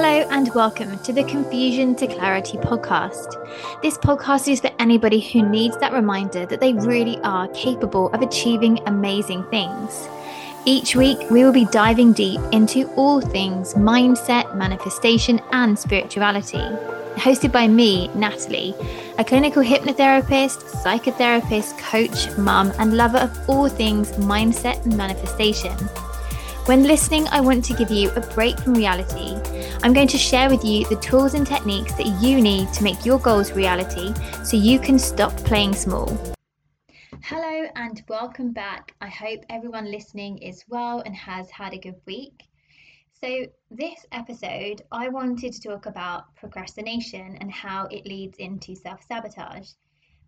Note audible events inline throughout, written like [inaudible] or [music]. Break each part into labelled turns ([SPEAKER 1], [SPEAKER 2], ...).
[SPEAKER 1] Hello and welcome to the Confusion to Clarity podcast. This podcast is for anybody who needs that reminder that they really are capable of achieving amazing things. Each week, we will be diving deep into all things mindset, manifestation, and spirituality. Hosted by me, Natalie, a clinical hypnotherapist, psychotherapist, coach, mum, and lover of all things mindset and manifestation. When listening, I want to give you a break from reality. I'm going to share with you the tools and techniques that you need to make your goals reality so you can stop playing small. Hello and welcome back. I hope everyone listening is well and has had a good week. So, this episode, I wanted to talk about procrastination and how it leads into self sabotage.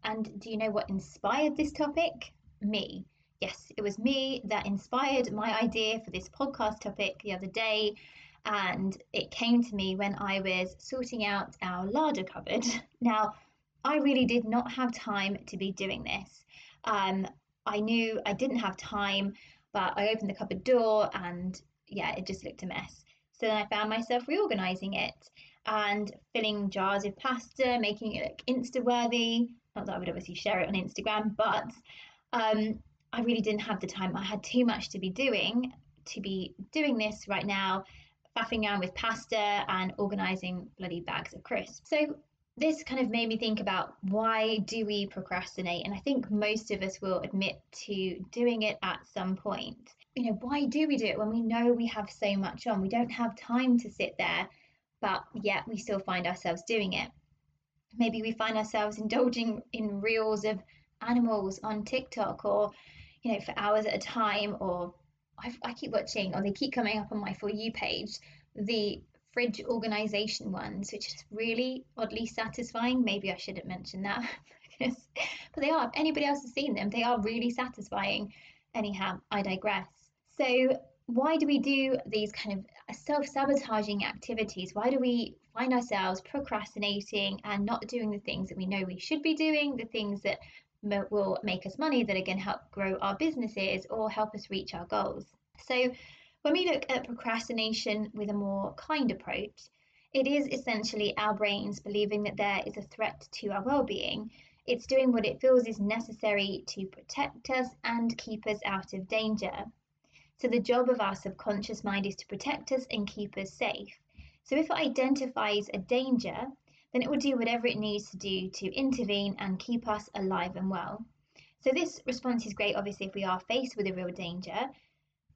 [SPEAKER 1] And do you know what inspired this topic? Me yes, it was me that inspired my idea for this podcast topic the other day. And it came to me when I was sorting out our larder cupboard. [laughs] Now, I really did not have time to be doing this. Um, I knew I didn't have time, but I opened the cupboard door and yeah, it just looked a mess. So then I found myself reorganizing it and filling jars with pasta, making it look Insta worthy. Not that I would obviously share it on Instagram, but um, I really didn't have the time. I had too much to be doing to be doing this right now, faffing around with pasta and organizing bloody bags of crisps. So this kind of made me think about why do we procrastinate? And I think most of us will admit to doing it at some point. You know, why do we do it when we know we have so much on? We don't have time to sit there, but yet we still find ourselves doing it. Maybe we find ourselves indulging in reels of animals on TikTok or you know, for hours at a time, or I, I keep watching, or they keep coming up on my For You page, the fridge organization ones, which is really oddly satisfying. Maybe I shouldn't mention that, [laughs] but they are. If anybody else has seen them, they are really satisfying. Anyhow, I digress. So, why do we do these kind of uh, self sabotaging activities? Why do we find ourselves procrastinating and not doing the things that we know we should be doing, the things that will make us money that to help grow our businesses or help us reach our goals. So, when we look at procrastination with a more kind approach, it is essentially our brains believing that there is a threat to our well being. It's doing what it feels is necessary to protect us and keep us out of danger. So, the job of our subconscious mind is to protect us and keep us safe. So, if it identifies a danger, then it will do whatever it needs to do to intervene and keep us alive and well. So, this response is great, obviously, if we are faced with a real danger,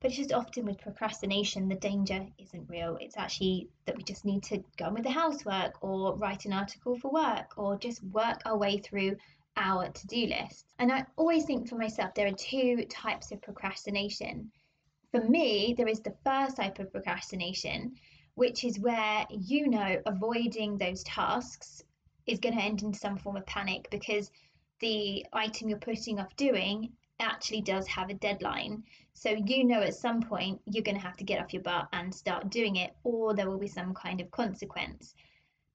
[SPEAKER 1] but it's just often with procrastination, the danger isn't real. It's actually that we just need to go on with the housework or write an article for work or just work our way through our to do list. And I always think for myself, there are two types of procrastination. For me, there is the first type of procrastination, which is where you know avoiding those tasks is going to end in some form of panic because the item you're putting off doing actually does have a deadline. So you know at some point you're going to have to get off your butt and start doing it, or there will be some kind of consequence.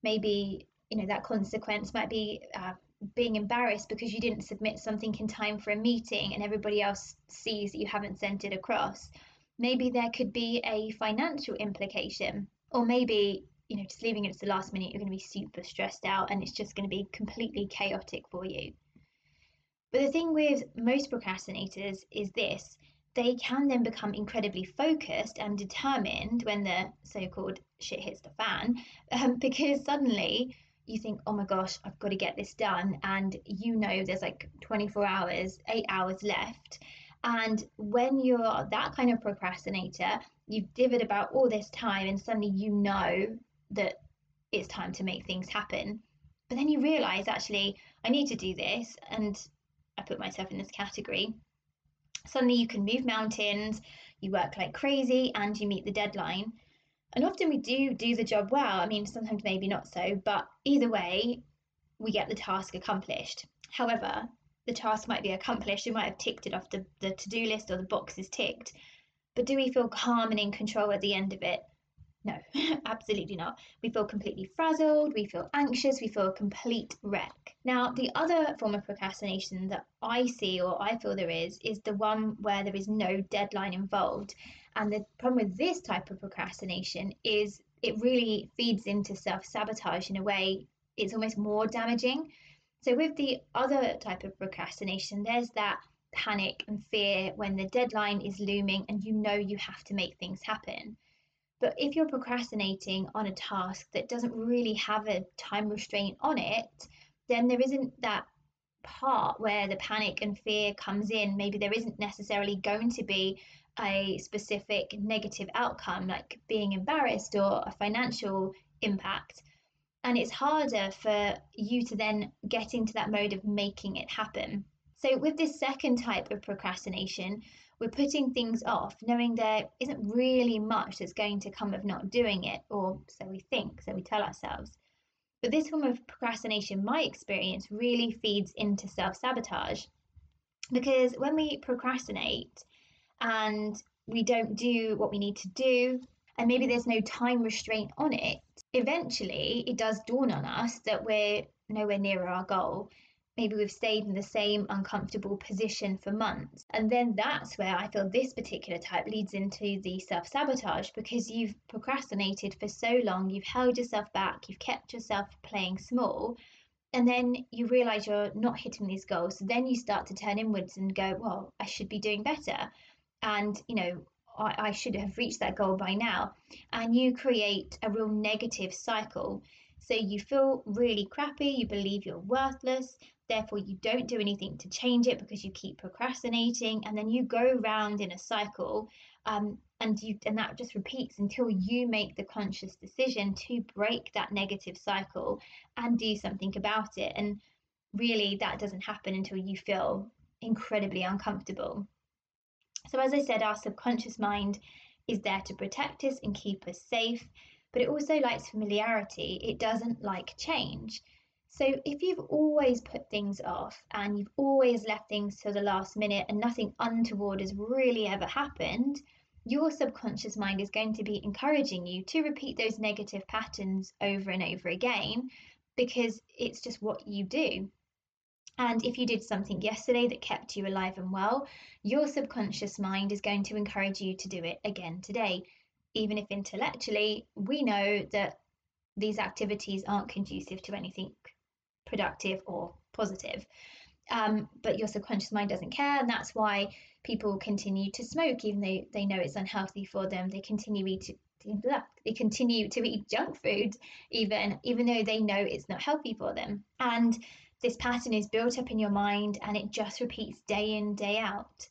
[SPEAKER 1] Maybe you know that consequence might be uh, being embarrassed because you didn't submit something in time for a meeting and everybody else sees that you haven't sent it across maybe there could be a financial implication or maybe you know just leaving it to the last minute you're going to be super stressed out and it's just going to be completely chaotic for you. But the thing with most procrastinators is this they can then become incredibly focused and determined when the so-called shit hits the fan [laughs] um, because suddenly you think oh my gosh i've got to get this done and you know there's like 24 hours 8 hours left and when you're that kind of procrastinator, you've divvied about all this time and suddenly you know that it's time to make things happen. But then you realize actually, I need to do this. And I put myself in this category. Suddenly you can move mountains, you work like crazy, and you meet the deadline. And often we do do the job well. I mean, sometimes maybe not so, but either way, we get the task accomplished. However, the task might be accomplished, we might have ticked it off the, the to do list or the box is ticked. But do we feel calm and in control at the end of it? No, [laughs] absolutely not. We feel completely frazzled, we feel anxious, we feel a complete wreck. Now, the other form of procrastination that I see or I feel there is, is the one where there is no deadline involved. And the problem with this type of procrastination is it really feeds into self sabotage in a way, it's almost more damaging. So, with the other type of procrastination, there's that panic and fear when the deadline is looming and you know you have to make things happen. But if you're procrastinating on a task that doesn't really have a time restraint on it, then there isn't that part where the panic and fear comes in. Maybe there isn't necessarily going to be a specific negative outcome, like being embarrassed or a financial impact. And it's harder for you to then get into that mode of making it happen. So, with this second type of procrastination, we're putting things off, knowing there isn't really much that's going to come of not doing it, or so we think, so we tell ourselves. But this form of procrastination, my experience, really feeds into self sabotage. Because when we procrastinate and we don't do what we need to do, and maybe there's no time restraint on it, eventually it does dawn on us that we're nowhere near our goal maybe we've stayed in the same uncomfortable position for months. And then that's where I feel this particular type leads into the self sabotage because you've procrastinated for so long, you've held yourself back, you've kept yourself playing small. And then you realize you're not hitting these goals. So then you start to turn inwards and go, well, I should be doing better. And, you know, I, I should have reached that goal by now. And you create a real negative cycle. So you feel really crappy, you believe you're worthless, therefore you don't do anything to change it because you keep procrastinating, and then you go round in a cycle, um, and you and that just repeats until you make the conscious decision to break that negative cycle and do something about it. And really, that doesn't happen until you feel incredibly uncomfortable. So, as I said, our subconscious mind is there to protect us and keep us safe but it also likes familiarity. It doesn't like change. So if you've always put things off and you've always left things to the last minute and nothing untoward has really ever happened, your subconscious mind is going to be encouraging you to repeat those negative patterns over and over again because it's just what you do. And if you did something yesterday that kept you alive and well, your subconscious mind is going to encourage you to do it again today even if intellectually we know that these activities aren't conducive to anything productive or positive. Um, but your subconscious mind doesn't care, and that's why people continue to smoke, even though they know it's unhealthy for them. They continue eat, they continue to eat junk food, even even though they know it's not healthy for them. And this pattern is built up in your mind, and it just repeats day in day out.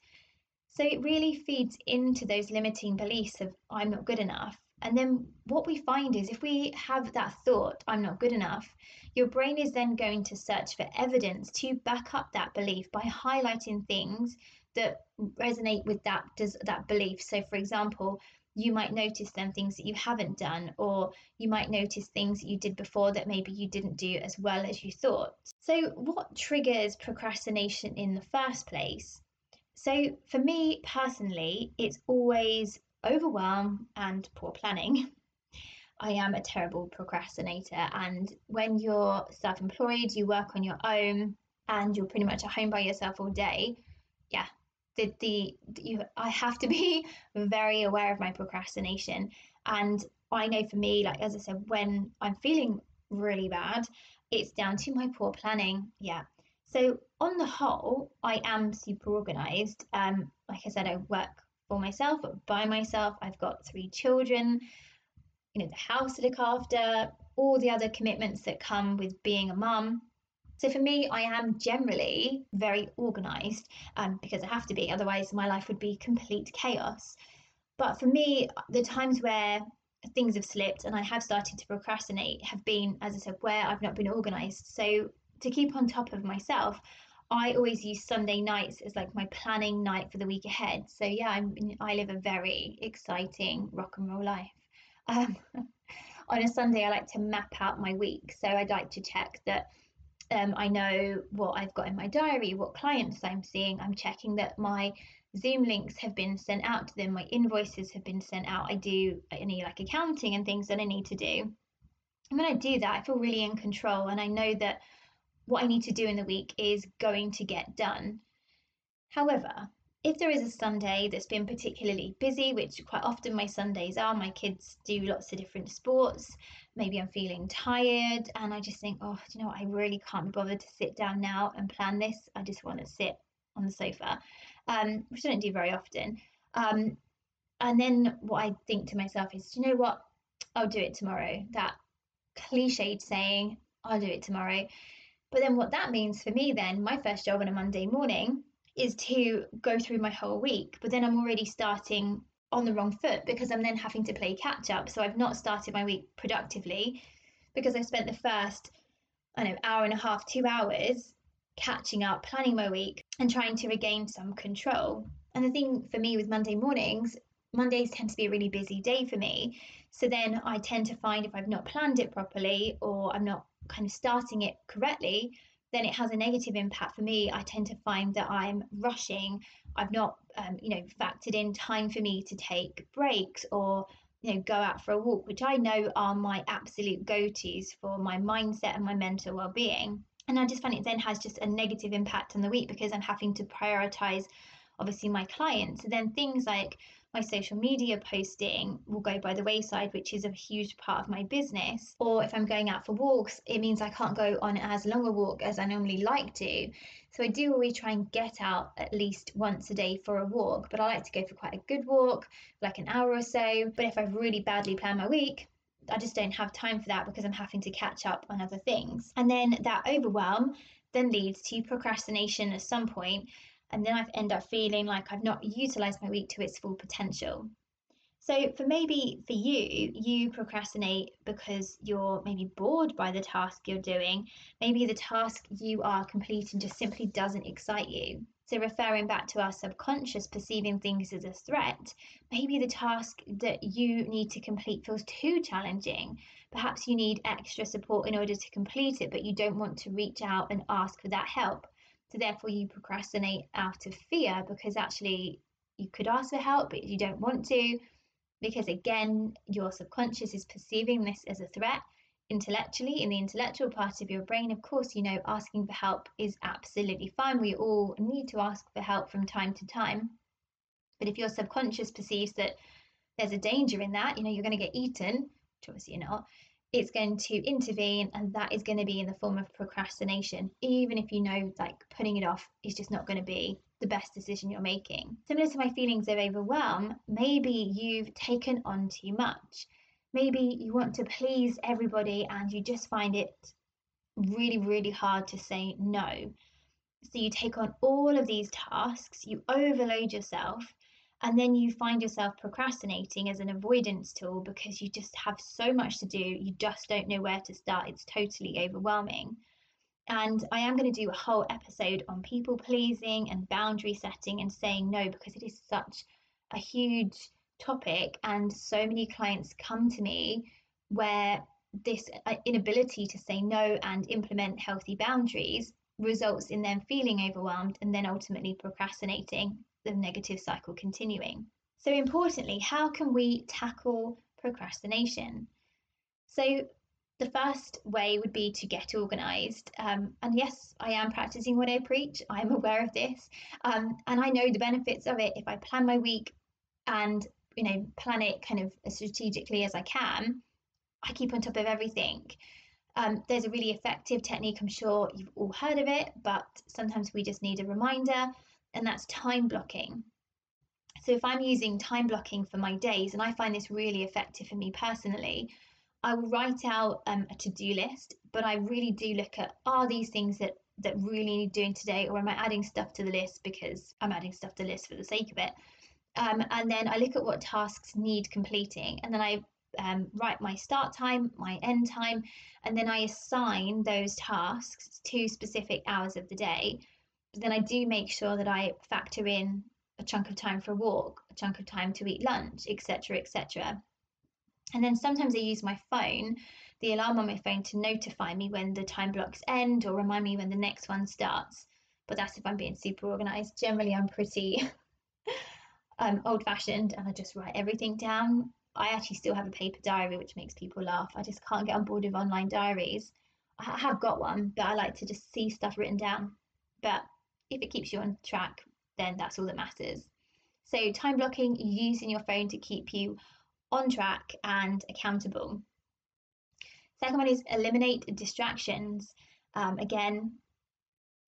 [SPEAKER 1] So it really feeds into those limiting beliefs of I'm not good enough. And then what we find is if we have that thought, I'm not good enough, your brain is then going to search for evidence to back up that belief by highlighting things that resonate with that does that belief. So for example, you might notice then things that you haven't done, or you might notice things that you did before that maybe you didn't do as well as you thought. So, what triggers procrastination in the first place? So for me personally, it's always overwhelm and poor planning. [laughs] I am a terrible procrastinator, and when you're self employed, you work on your own and you're pretty much at home by yourself all day. Yeah, the, the you I have to [laughs] be very aware of my procrastination. And I know for me, like as I said, when I'm feeling really bad, it's down to my poor planning. Yeah. So on the whole, I am super organized. Um, like I said, I work for myself, by myself. I've got three children, you know, the house to look after, all the other commitments that come with being a mum. So for me, I am generally very organized um, because I have to be, otherwise, my life would be complete chaos. But for me, the times where things have slipped and I have started to procrastinate have been, as I said, where I've not been organized. So to keep on top of myself, I always use Sunday nights as like my planning night for the week ahead. So yeah, I'm, I live a very exciting rock and roll life. Um, [laughs] on a Sunday, I like to map out my week. So I'd like to check that um, I know what I've got in my diary, what clients I'm seeing. I'm checking that my Zoom links have been sent out to them, my invoices have been sent out. I do any like accounting and things that I need to do. And when I do that, I feel really in control and I know that what I need to do in the week is going to get done. However, if there is a Sunday that's been particularly busy, which quite often my Sundays are, my kids do lots of different sports. Maybe I'm feeling tired and I just think, oh, you know what? I really can't be bothered to sit down now and plan this. I just want to sit on the sofa, um, which I don't do very often. Um, and then what I think to myself is, do you know what? I'll do it tomorrow. That cliched saying, I'll do it tomorrow. But then what that means for me, then, my first job on a Monday morning is to go through my whole week, but then I'm already starting on the wrong foot because I'm then having to play catch up. So I've not started my week productively because I spent the first, I know, hour and a half, two hours catching up, planning my week, and trying to regain some control. And the thing for me with Monday mornings, Mondays tend to be a really busy day for me. So then I tend to find if I've not planned it properly or I'm not kind of starting it correctly, then it has a negative impact for me. I tend to find that I'm rushing. I've not, um, you know, factored in time for me to take breaks or, you know, go out for a walk, which I know are my absolute go-tos for my mindset and my mental well-being. And I just find it then has just a negative impact on the week because I'm having to prioritize obviously my clients. then things like my social media posting will go by the wayside, which is a huge part of my business. Or if I'm going out for walks, it means I can't go on as long a walk as I normally like to. So I do always try and get out at least once a day for a walk, but I like to go for quite a good walk, like an hour or so. But if I've really badly planned my week, I just don't have time for that because I'm having to catch up on other things. And then that overwhelm then leads to procrastination at some point and then I end up feeling like I've not utilized my week to its full potential. So, for maybe for you, you procrastinate because you're maybe bored by the task you're doing. Maybe the task you are completing just simply doesn't excite you. So, referring back to our subconscious perceiving things as a threat, maybe the task that you need to complete feels too challenging. Perhaps you need extra support in order to complete it, but you don't want to reach out and ask for that help. So therefore, you procrastinate out of fear because actually you could ask for help, but you don't want to because again, your subconscious is perceiving this as a threat. Intellectually, in the intellectual part of your brain, of course, you know, asking for help is absolutely fine. We all need to ask for help from time to time. But if your subconscious perceives that there's a danger in that, you know, you're going to get eaten, which obviously you're not, it's going to intervene and that is going to be in the form of procrastination. Even if you know like putting it off is just not going to be the best decision you're making. Similar to my feelings of overwhelm maybe you've taken on too much. Maybe you want to please everybody and you just find it really really hard to say no. So you take on all of these tasks you overload yourself and then you find yourself procrastinating as an avoidance tool because you just have so much to do, you just don't know where to start. It's totally overwhelming. And I am going to do a whole episode on people pleasing and boundary setting and saying no because it is such a huge topic. And so many clients come to me where this uh, inability to say no and implement healthy boundaries results in them feeling overwhelmed and then ultimately procrastinating the negative cycle continuing. So, importantly, how can we tackle procrastination? So, the first way would be to get organized. Um, and yes, I am practicing what I preach. I'm [laughs] aware of this. Um, and I know the benefits of it. If I plan my week and, you know, plan it kind of as strategically as I can, I keep on top of everything. Um, there's a really effective technique, I'm sure you've all heard of it, but sometimes we just need a reminder and that's time blocking. So if I'm using time blocking for my days, and I find this really effective for me personally, I will write out um, a to-do list, but I really do look at are these things that that really need doing today, or am I adding stuff to the list because I'm adding stuff to the list for the sake of it? Um, and then I look at what tasks need completing, and then I um, write my start time, my end time, and then I assign those tasks to specific hours of the day then I do make sure that I factor in a chunk of time for a walk, a chunk of time to eat lunch, etc., etc. And then sometimes I use my phone, the alarm on my phone, to notify me when the time blocks end or remind me when the next one starts. But that's if I'm being super organized. Generally, I'm pretty [laughs] um, old fashioned and I just write everything down. I actually still have a paper diary, which makes people laugh. I just can't get on board with online diaries. I have got one, but I like to just see stuff written down. But if it keeps you on track, then that's all that matters. So, time blocking, using your phone to keep you on track and accountable. Second one is eliminate distractions. Um, again,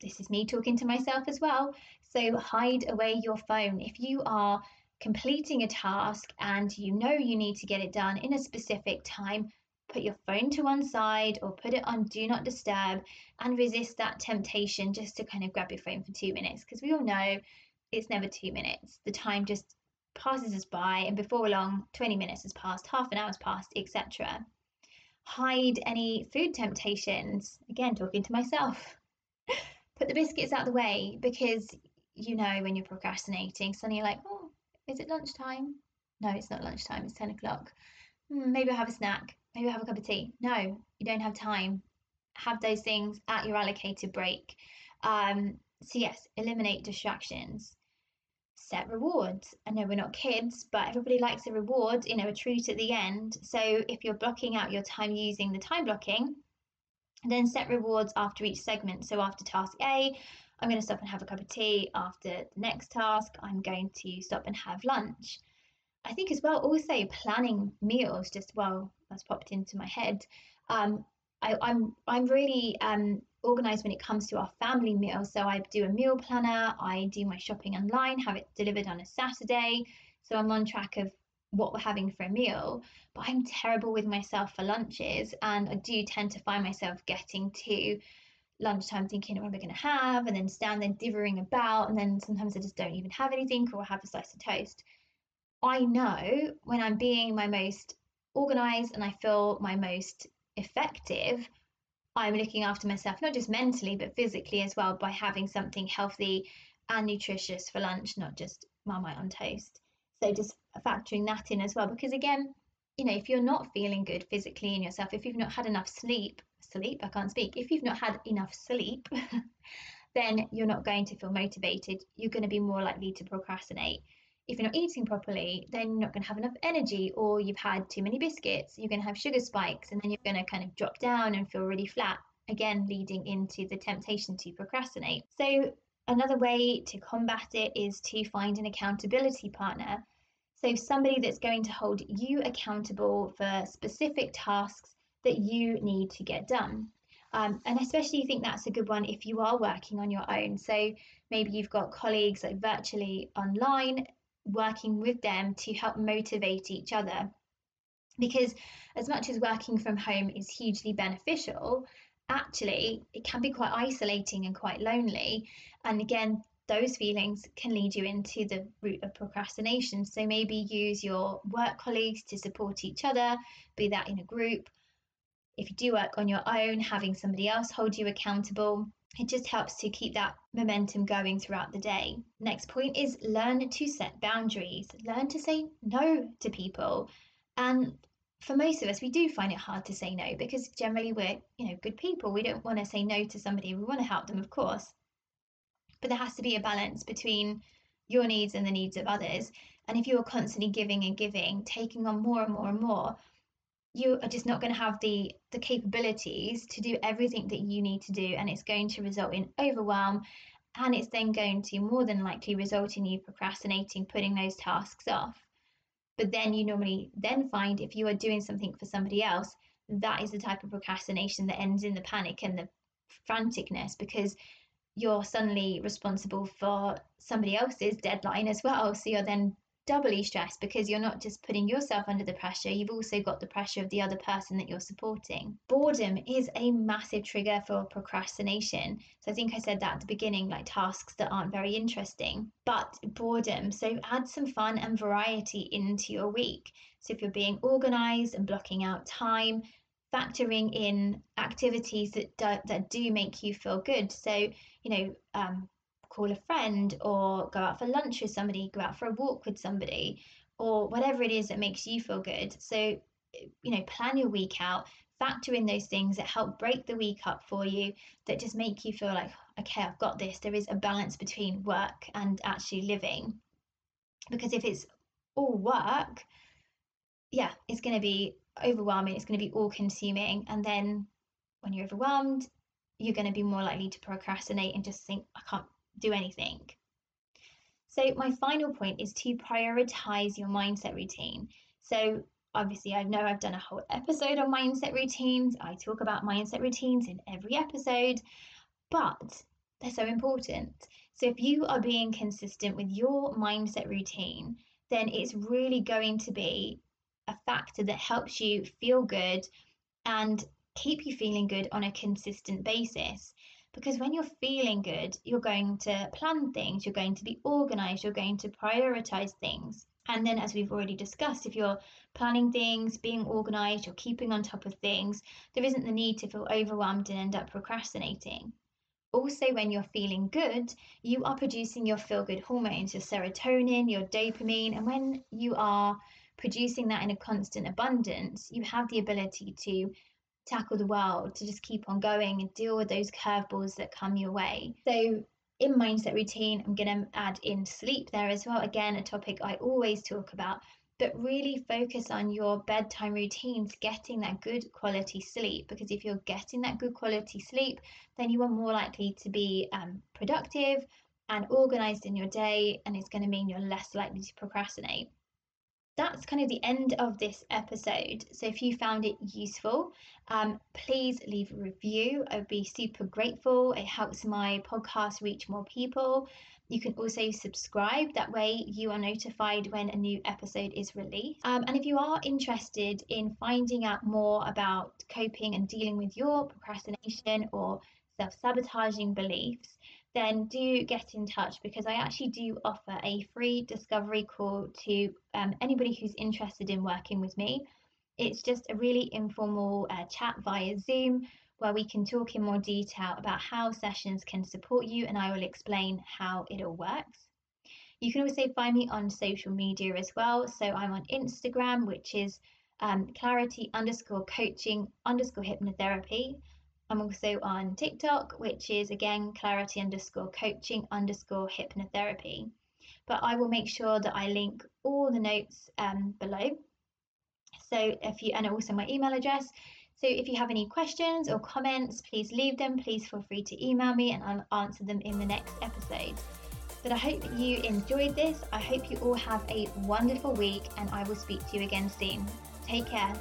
[SPEAKER 1] this is me talking to myself as well. So hide away your phone. If you are completing a task and you know you need to get it done in a specific time, put your phone to one side or put it on do not disturb and resist that temptation just to kind of grab your phone for two minutes because we all know it's never two minutes. The time just passes us by, and before long, 20 minutes has passed, half an hour has passed, etc. Hide any food temptations. Again, talking to myself. [laughs] Put the biscuits out of the way because you know when you're procrastinating, suddenly you're like, oh, is it lunchtime? No, it's not lunchtime, it's 10 o'clock. Hmm, maybe I'll have a snack. Maybe have a cup of tea. No, you don't have time. Have those things at your allocated break. Um, so, yes, eliminate distractions set rewards. I know we're not kids, but everybody likes a reward, you know, a treat at the end. So if you're blocking out your time using the time blocking, then set rewards after each segment. So after task A, I'm going to stop and have a cup of tea. After the next task, I'm going to stop and have lunch. I think as well, also planning meals, just well, that's popped into my head. Um, I, am I'm, I'm really um, organized when it comes to our family meals. So I do a meal planner, I do my shopping online, have it delivered on a Saturday. So I'm on track of what we're having for a meal. But I'm terrible with myself for lunches, and I do tend to find myself getting to lunchtime thinking what am I going to have, and then stand there dithering about, and then sometimes I just don't even have anything or have a slice of toast. I know when I'm being my most organized and I feel my most effective, I'm looking after myself, not just mentally, but physically as well, by having something healthy and nutritious for lunch, not just Marmite on toast. So just factoring that in as well, because again, you know, if you're not feeling good physically in yourself, if you've not had enough sleep, sleep, I can't speak, if you've not had enough sleep, [laughs] then you're not going to feel motivated. You're going to be more likely to procrastinate if you're not eating properly, then you're not going to have enough energy, or you've had too many biscuits, you're going to have sugar spikes, and then you're going to kind of drop down and feel really flat, again, leading into the temptation to procrastinate. So, another way to combat it is to find an accountability partner. So, somebody that's going to hold you accountable for specific tasks that you need to get done. Um, and especially, think that's a good one if you are working on your own. So maybe you've got colleagues like virtually online working with them to help motivate each other. Because as much as working from home is hugely beneficial, actually it can be quite isolating and quite lonely. And again, those feelings can lead you into the route of procrastination. So maybe use your work colleagues to support each other, be that in a group. If you do work on your own, having somebody else hold you accountable it just helps to keep that momentum going throughout the day. Next point is learn to set boundaries, learn to say no to people. And for most of us, we do find it hard to say no because generally we're, you know, good people. We don't want to say no to somebody. We want to help them, of course. But there has to be a balance between your needs and the needs of others. And if you're constantly giving and giving, taking on more and more and more, you are just not going to have the the capabilities to do everything that you need to do and it's going to result in overwhelm and it's then going to more than likely result in you procrastinating putting those tasks off. But then you normally then find if you are doing something for somebody else that is the type of procrastination that ends in the panic and the franticness because you're suddenly responsible for somebody else's deadline as well. So you're then doubly stressed because you're not just putting yourself under the pressure, you've also got the pressure of the other person that you're supporting. Boredom is a massive trigger for procrastination. So I think I said that at the beginning, like tasks that aren't very interesting, but boredom. So add some fun and variety into your week. So if you're being organized and blocking out time, factoring in activities that do, that do make you feel good. So, you know, um, call a friend or go out for lunch with somebody, go out for a walk with somebody, or whatever it is that makes you feel good. So, you know, plan your week out, factor in those things that help break the week up for you, that just make you feel like, okay, I've got this. There is a balance between work and actually living. Because if it's all work, yeah, it's going to be overwhelming, it's going to be all consuming. And then when you're overwhelmed, you're going to be more likely to procrastinate and just think, I can't do anything. So, my final point is to prioritize your mindset routine. So, obviously, I know I've done a whole episode on mindset routines. I talk about mindset routines in every episode, but they're so important. So, if you are being consistent with your mindset routine, then it's really going to be a factor that helps you feel good and keep you feeling good on a consistent basis. Because when you're feeling good, you're going to plan things, you're going to be organized, you're going to prioritize things. And then, as we've already discussed, if you're planning things, being organized, you're keeping on top of things, there isn't the need to feel overwhelmed and end up procrastinating. Also, when you're feeling good, you are producing your feel good hormones, your serotonin, your dopamine. And when you are producing that in a constant abundance, you have the ability to tackle the world, to just keep on going and deal with those curveballs that come your way. So, in mindset routine, I'm going to add in sleep there as well. Again, a topic I always talk about, but really focus on your bedtime routines, getting that good quality sleep. Because if you're getting that good quality sleep, then you are more likely to be um, productive and organized in your day, and it's going to mean you're less likely to procrastinate that's kind of the end of this episode. So if you found it useful, um, please leave a review. I'd be super grateful. It helps my podcast reach more people. You can also subscribe. That way, you are notified when a new episode is released. Um, and if you are interested in finding out more about coping and dealing with your procrastination or self sabotaging beliefs, then do get in touch because I actually do offer a free discovery call to um, anybody who's interested in working with me. It's just a really informal uh, chat via Zoom where we can talk in more detail about how sessions can support you, and I will explain how it all works. You can also find me on social media as well. So I'm on Instagram, which is um, clarity underscore coaching underscore hypnotherapy. I'm also on TikTok, which is again clarity underscore coaching underscore hypnotherapy. But I will make sure that I link all the notes um, below. So if you, and also my email address. So if you have any questions or comments, please leave them. Please feel free to email me and I'll answer them in the next episode. But I hope you enjoyed this. I hope you all have a wonderful week and I will speak to you again soon. Take care.